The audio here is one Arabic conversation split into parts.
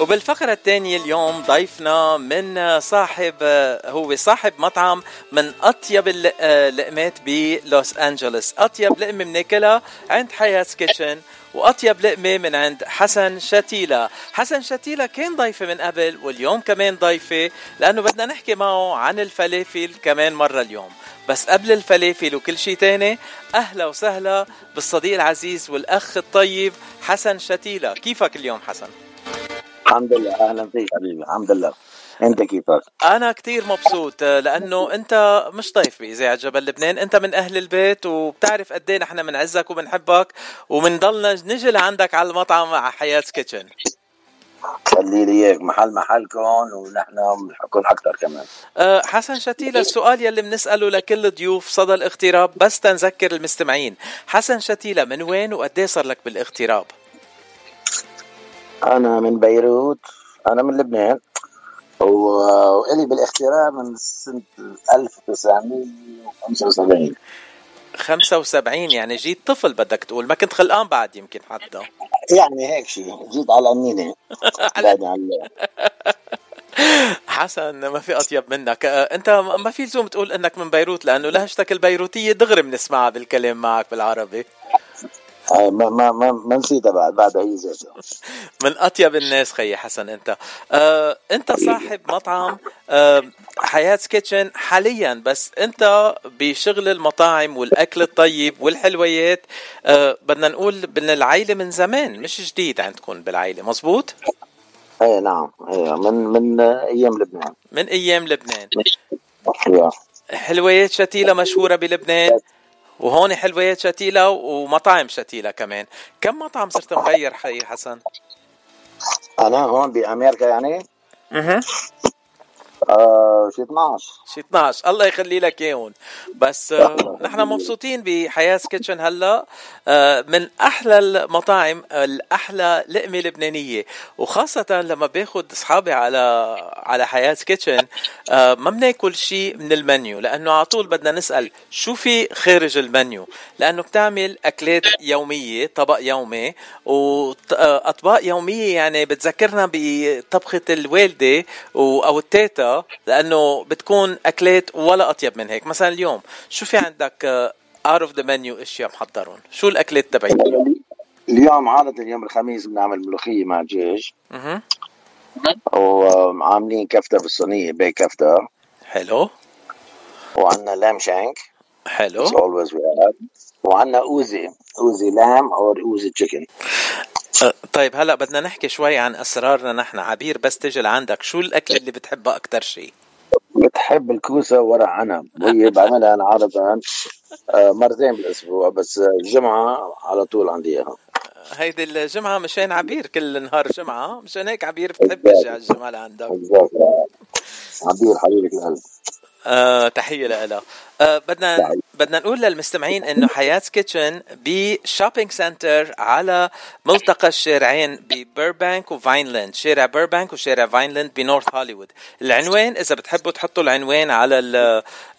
وبالفقرة الثانية اليوم ضيفنا من صاحب هو صاحب مطعم من أطيب اللقمات بلوس أنجلوس. أطيب لقمة بناكلها عند حياة كيتشن وأطيب لقمة من عند حسن شتيلة. حسن شتيلة كان ضيفة من قبل واليوم كمان ضيفة لأنه بدنا نحكي معه عن الفلافل كمان مرة اليوم. بس قبل الفلافل وكل شيء تاني أهلا وسهلا بالصديق العزيز والأخ الطيب حسن شتيلة. كيفك اليوم حسن؟ الحمد لله. أهلا فيك حبيبي. الحمد لله. أنت كيفك؟ أنا كتير مبسوط لأنه أنت مش ضيف باذاعه جبل لبنان أنت من أهل البيت وبتعرف قد إيه نحن بنعزك وبنحبك وبنضلنا نجي لعندك على المطعم على حياه كيتشن خلي لي إياك. محل محلكم ونحن بنحبكم أكثر كمان. أه حسن شتيلة السؤال يلي بنسأله لكل ضيوف صدى الاغتراب بس تنذكر المستمعين. حسن شتيلة من وين وقد صار لك بالاغتراب؟ أنا من بيروت أنا من لبنان. وإلي بالاغتراب من سنة 1975 75 يعني جيت طفل بدك تقول ما كنت خلقان بعد يمكن حتى. يعني هيك شيء جيت على النينة. حسن ما في أطيب منك. أنت ما في لزوم تقول إنك من بيروت لأنه لهجتك البيروتية دغري بنسمعها بالكلام معك بالعربي. ما ما ما ما نسيتها بعد بعدها هي ذاتها من أطيب الناس خيي حسن أنت. آه أنت صاحب مطعم آه حياه كيتشن حاليا بس أنت بشغل المطاعم والأكل الطيب والحلويات. آه بدنا نقول من العائله من زمان مش جديد عندكم بالعائله مزبوط إيه نعم. إيه من من أيام لبنان. من أيام لبنان. حلويات شتيلة مشهورة بلبنان. وهون حلويات شتيلة ومطاعم شتيلة كمان. كم مطعم صرت مغير حي حسن؟ أنا هون بأمريكا يعني. أها. آه شي 12 شي 12 الله يخلي لك اياهم بس آه نحن مبسوطين بحياة كيتشن هلا. آه من أحلى المطاعم الأحلى لقمة لبنانية. وخاصة لما باخذ أصحابي على على حياة Kitchen آه ما بناكل شيء من المنيو. لأنه على طول بدنا نسأل شو في خارج المنيو؟ لأنه بتعمل أكلات يومية طبق يومي. واطباق يومية يعني بتذكرنا بطبخة الوالدة أو التيتا لأنه بتكون أكلات ولا أطيب من هيك. مثلا اليوم شو في عندك out of the menu إشياء محضرهم شو الأكلات تبعيتك اليوم عادة اليوم الخميس بنعمل ملوخية مع دجاج. أها وعاملين كفتة بالصينية بي كفتة. حلو. وعندنا لام شانك. حلو. Always we have وعندنا أوزي. أوزي لام أو أوزي تشيكن طيب هلا بدنا نحكي شوي عن أسرارنا نحن. عبير بس تجي لعندك. شو الأكل اللي بتحبها أكثر شيء؟ بتحب الكوسة ورق عنب. وهي بعملها أنا عادة مرتين بالأسبوع بس الجمعة على طول عندي إياها. هيدي الجمعة مشان عبير كل نهار جمعة. مشان هيك عبير بتحب تجي على الجمعة لعندك. عبير حبيبة القلب آه تحية لها آه بدنا بدنا نقول للمستمعين إنه حياة Kitchen ب shopping center على ملتقى الشارعين ب Burbank و Vineland. شارع Burbank وشارع Vineland ب North Hollywood. العنوان إذا بتحبوا تحطوا العنوان على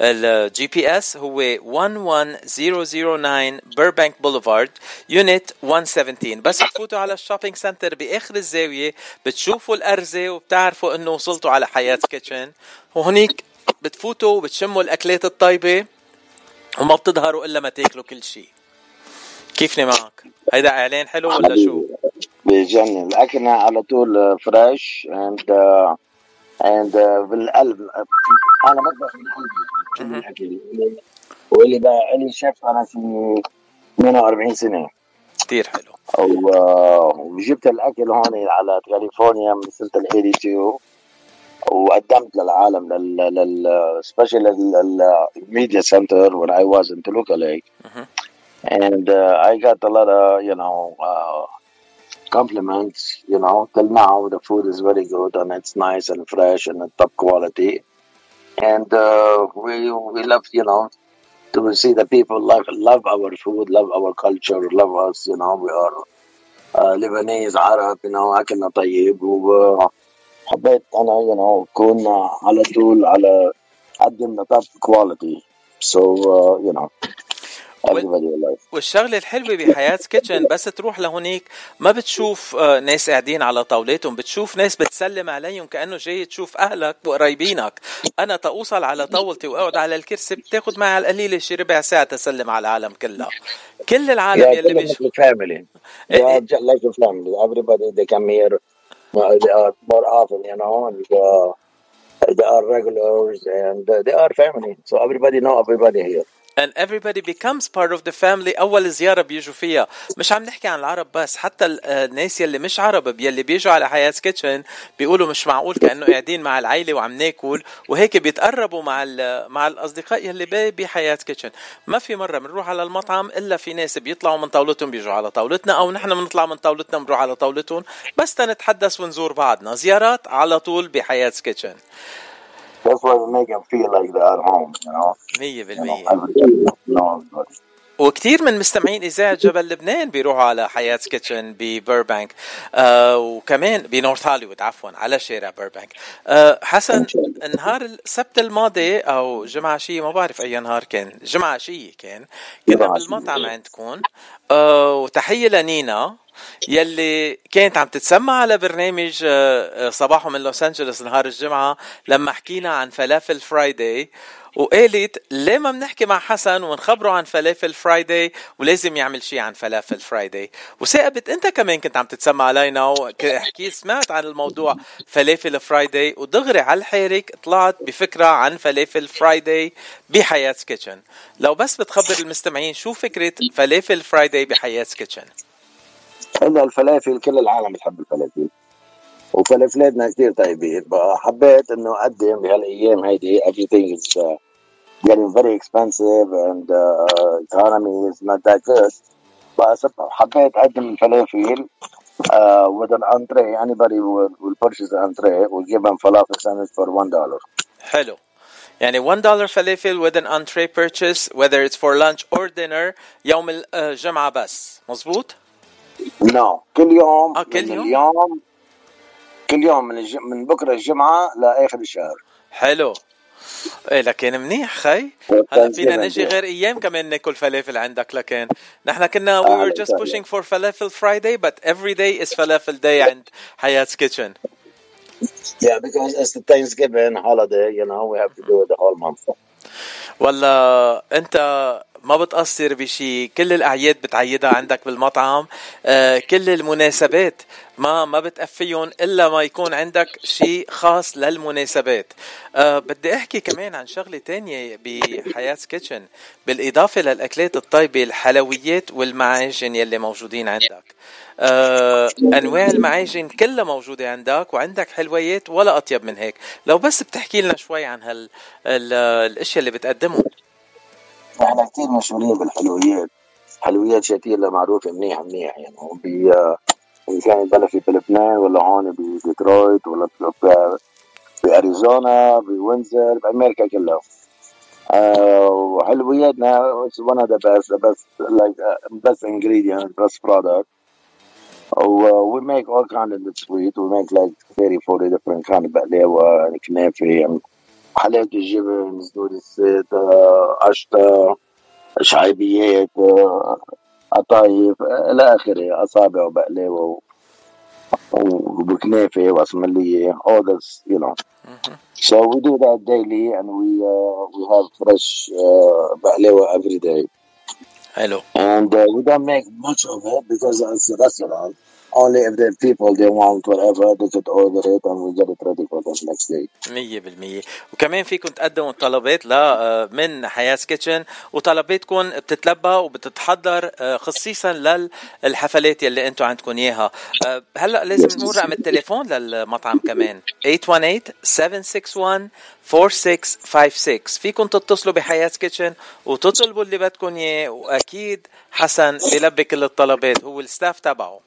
ال GPS هو 11009 Burbank Boulevard unit 117 بس تفوتوا على ال shopping center بآخر الزاوية بتشوفوا الأرزة وبتعرفوا إنه وصلتوا على حياة Kitchen. وهنيك بتفوتوا وبتشموا الأكلات الطيبة وما بتظهروا إلا ما تاكلوا كل شيء. كيفني معك؟ هيدا إعلان حلو ولا شو؟ بجنن. الاكل على طول fresh and and بالقلب. أنا بطبخ من قلبي واللي بقى لي شيف أنا في 42 سنة. كثير حلو. وجبت الأكل هون على كاليفورنيا من سنه ال 82 وقدمت للعالم لل لل سبيشال الميديا سنتر when I was in Toluca Lake and uh, I got a lot of you know uh, compliments you know till now the food is very good and it's nice and fresh and top quality and uh, we we love you know to see the people love love our food love our culture love us you know we are uh, Lebanese Arab you know أكلنا طيب و حبيت أنا يو you know كون على طول على قدم توب كواليتي سو يو نو والشغله الحلوه بحياة كيتشن بس تروح لهونيك ما بتشوف آه، ناس قاعدين على طاولتهم بتشوف ناس بتسلم عليهم كأنه جاي تشوف أهلك وقرايبينك أنا توصل على طاولتي وأقعد على الكرسي بتاخذ معي على القليله شي ربع ساعة تسلم على العالم كلها كل العالم يلي بيشوف family. they are like a family. Everybody they come here more often you know and uh, they are regulars and uh, they are family. So everybody know everybody here and everybody becomes part of the family. أول زيارة بيجوا فيها. مش عم نحكي عن العرب بس حتى الناس يلي مش عرب يلي بيجوا على حياه Kitchen بيقولوا مش معقول كأنه قاعدين مع العيلة وعم ناكل وهيك بيتقربوا مع مع الأصدقاء يلي بحياه Kitchen ما في مرة بنروح على المطعم إلا في ناس بيطلعوا من طاولتهم بيجوا على طاولتنا أو نحن بنطلع من طاولتنا بنروح على طاولتهم. بس تنتحدث ونزور بعضنا. زيارات على طول بحياه Kitchen That's why we make them feel like they're at home, you know. 100% وكثير من مستمعين إذاعة جبل لبنان بيروحوا على حياة Kitchen ب Burbank آه وكمان ب North Hollywood عفوا على شارع Burbank آه حسن نهار السبت الماضي أو جمعة عشيه ما بعرف أي نهار كان جمعة عشيه كان كنا بالمطعم عندكم. آه وتحية لنينا. يلي كانت عم تتسمع على برنامج آه، آه، صباحه من لوس أنجلوس نهار الجمعة لما حكينا عن فلافل Friday وقالت ليه ما بنحكي مع حسن ونخبره عن فلافل Friday ولازم يعمل شيء عن فلافل Friday وصاقبت أنت كمان كنت عم تتسمع علينا وحكي سمعت عن الموضوع فلافل Friday ودغري على الحارك طلعت بفكرة عن فلافل Friday بحياه Kitchen لو بس بتخبر المستمعين شو فكرة فلافل Friday بحياه Kitchen الا الفلافل كل العالم بتحب الفلافل وفلافلاتنا كثير طيبين حبيت انه اقدم بهالايام هيدي everything is uh, getting very expensive and uh, economy is not that good بس حبيت اقدم الفلافل uh, with an entree anybody will, will purchase an entree will give them falafel sandwich for one dollar حلو يعني 1 دولار فلافل with an entree purchase whether it's for lunch or dinner يوم الجمعة بس مزبوط؟ نو كل يوم آه كل يوم اليوم كل يوم من الج... من بكره الجمعه لاخر الشهر حلو إيه لكن منيح خي هلا فينا نجي غير أيام كمان ناكل فلافل عندك لكن نحن كنا we were just pushing for falafel Friday but every day is falafel day عند حياة kitchen Yeah, because it's the Thanksgiving holiday, you know, we have to do it the whole month. ولا انت ما بتقصر بشي. كل الأعياد بتعيدها عندك بالمطعم. آه كل المناسبات ما ما بتقفيهم إلا ما يكون عندك شيء خاص للمناسبات. أه بدي أحكي كمان عن شغلة تانية بحياه كيتشن بالإضافة للأكلات الطيبة الحلويات والمعاجن يلي موجودين عندك. أه أنواع المعاجن كلها موجودة عندك وعندك حلويات ولا أطيب من هيك. لو بس بتحكي لنا شوي عن هال الأشياء اللي بتقدمهم. إحنا كثير مشهورين بالحلويات. حلويات شتيلة معروفة منيح منيح يعني بي إن كان بلا في بلبنان ولا هون بديترويت ولا بأريزونا بوينزر بأمريكا كلها. uh, وحلوياتنا best like uh, best ingredient best product. uh, we make all kind of sweet we make like 30 40 different kind of بقلاوة and كنافة حلاوة الجبن صدور الزيت قشطة شعيبيات قطايف إلى اخره اصابع وبقلاوه وبكنافه واسمليه all this you know mm-hmm. so we do that daily and we uh, we have fresh uh, بقلاوه every day hello and uh, we don't make much of it because it's a restaurant only if the people they want whatever they could order it and we get it ready for them next day. 100% وكمان فيكم تقدموا طلبات ل آه، من حياة Kitchen. وطلباتكم بتتلبى وبتتحضر آه، خصيصا للحفلات يلي أنتم عندكم إياها. آه، هلأ لازم نقول رقم التليفون للمطعم كمان. 818 761 4656 فيكم تتصلوا بحياة Kitchen وتطلبوا اللي بدكم إياه. وأكيد حسن بيلبي كل الطلبات. هو وال staff تبعه.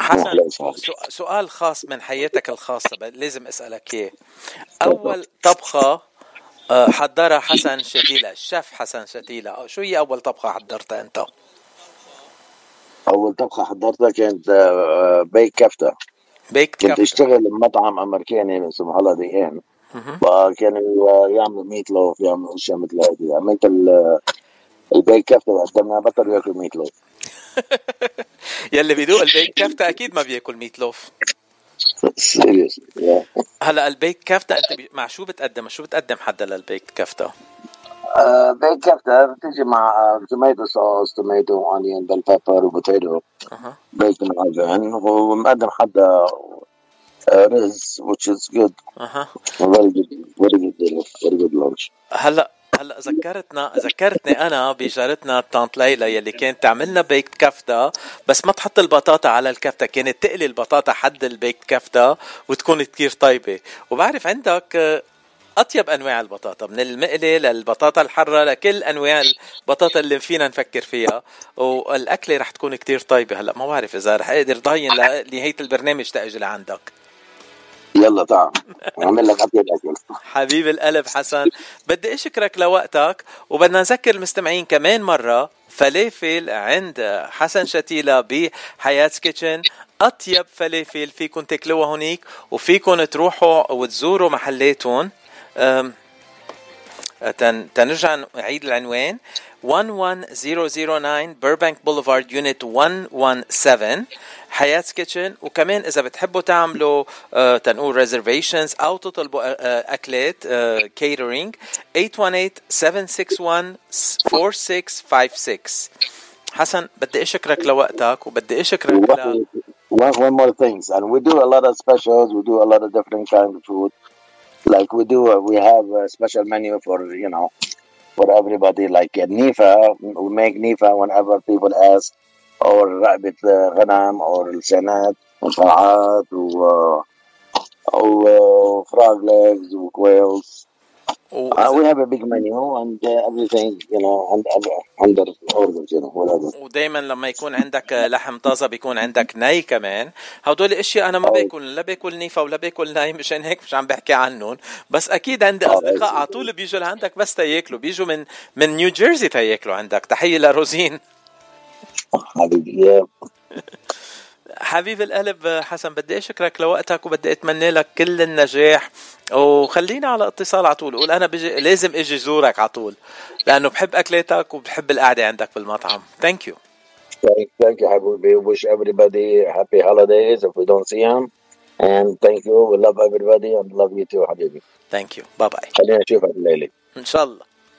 حسن سؤال خاص من حياتك الخاصة لازم أسألك إياه. أول طبخة آه، حضرها حسن شتيلة الشيف حسن شتيلة. شو هي أول طبخة حضرتها أنت؟ أول طبخة حضرتها كانت آه، baked كفتة. baked كنت كفتة. أشتغل بمطعم أمريكاني اسمه Holiday Inn فكانوا يعملوا meat loaf يعملوا أشياء مثل هذه. عملت ال baked كفتة قدمنا بطل ياكل meat loaf يلي بيدوق ال baked كفتة أكيد ما بياكل meat loaf. هلا ال baked كفتة أنت بي... مع شو بتقدم؟ شو بتقدم حدا لل baked كفتة؟ baked كفتة بتيجي مع tomato sauce tomato onion bell pepper و potato baked in oven ومقدم حدا رز which is good. أها. Very good. Very good very good lunch. هلا هلا ذكرتنا ذكرتني أنا بجارتنا طانت ليلى يلي كانت تعملنا baked كفتة بس ما تحط البطاطا على الكفتة كانت تقلي البطاطا حد البيكت كفتة وتكون كتير طيبة. وبعرف عندك آه، أطيب أنواع البطاطا من المقلي للبطاطا الحرة لكل أنواع البطاطا اللي فينا نفكر فيها. والأكلة رح تكون كتير طيبة هلا ما بعرف إذا رح أقدر ضاين لنهاية البرنامج تاجي لعندك يلا تعال أعمل لك اطيب اكل حبيب القلب حسن. بدي أشكرك لوقتك وبدنا نذكر المستمعين كمان مرة. فلافل عند حسن شتيلة بحياة Kitchen أطيب فلافل فيكم تاكلوها هونيك وفيكم تروحوا وتزوروا محلاتهم. تنرجع نعيد العنوان. 11009 Burbank Boulevard unit 117 حياة Kitchen وكمان إذا بتحبوا تعملوا آه تنقول reservations أو تطلبوا آه, آه، أكلات آه catering 818-761-4656 حسن بدي أشكرك لوقتك وبدي أشكرك ل... One, one more things, and we do a lot of specials. We do a lot of different kind of food. Like we do, uh, we have a special menu for you know for everybody. Like uh, Nifa, we make Nifa whenever people ask. or رقبة غنم or السنات وصاعات و وفراغ legs وكويلز Uh, we have a big menu and uh, everything, you know, under, under orders, you know, whatever. ودايما لما يكون عندك لحم طازة بيكون عندك ني كمان. هدول اشياء أنا ما باكل لا باكل نيفا ولا باكل ني مشان هيك مش عم بحكي عنهم. بس أكيد عندي أصدقاء على طول بيجوا لعندك بس تياكلوا. بيجوا من من نيو جيرسي تياكلوا عندك. تحية لروزين. حبيبي. حبيب القلب حسن بدي أشكرك لوقتك وبدي أتمنى لك كل النجاح وخلينا على اتصال على طول قول أنا بجي لازم إجي زورك على طول لأنه بحب أكلاتك وبحب القعدة عندك بالمطعم thank you Thank you, حبيبي. Wish everybody happy holidays if we don't see them. And thank you. We love everybody and love you too, حبيبي. Thank you. Bye bye. خلينا نشوفك الليلة. إن شاء الله.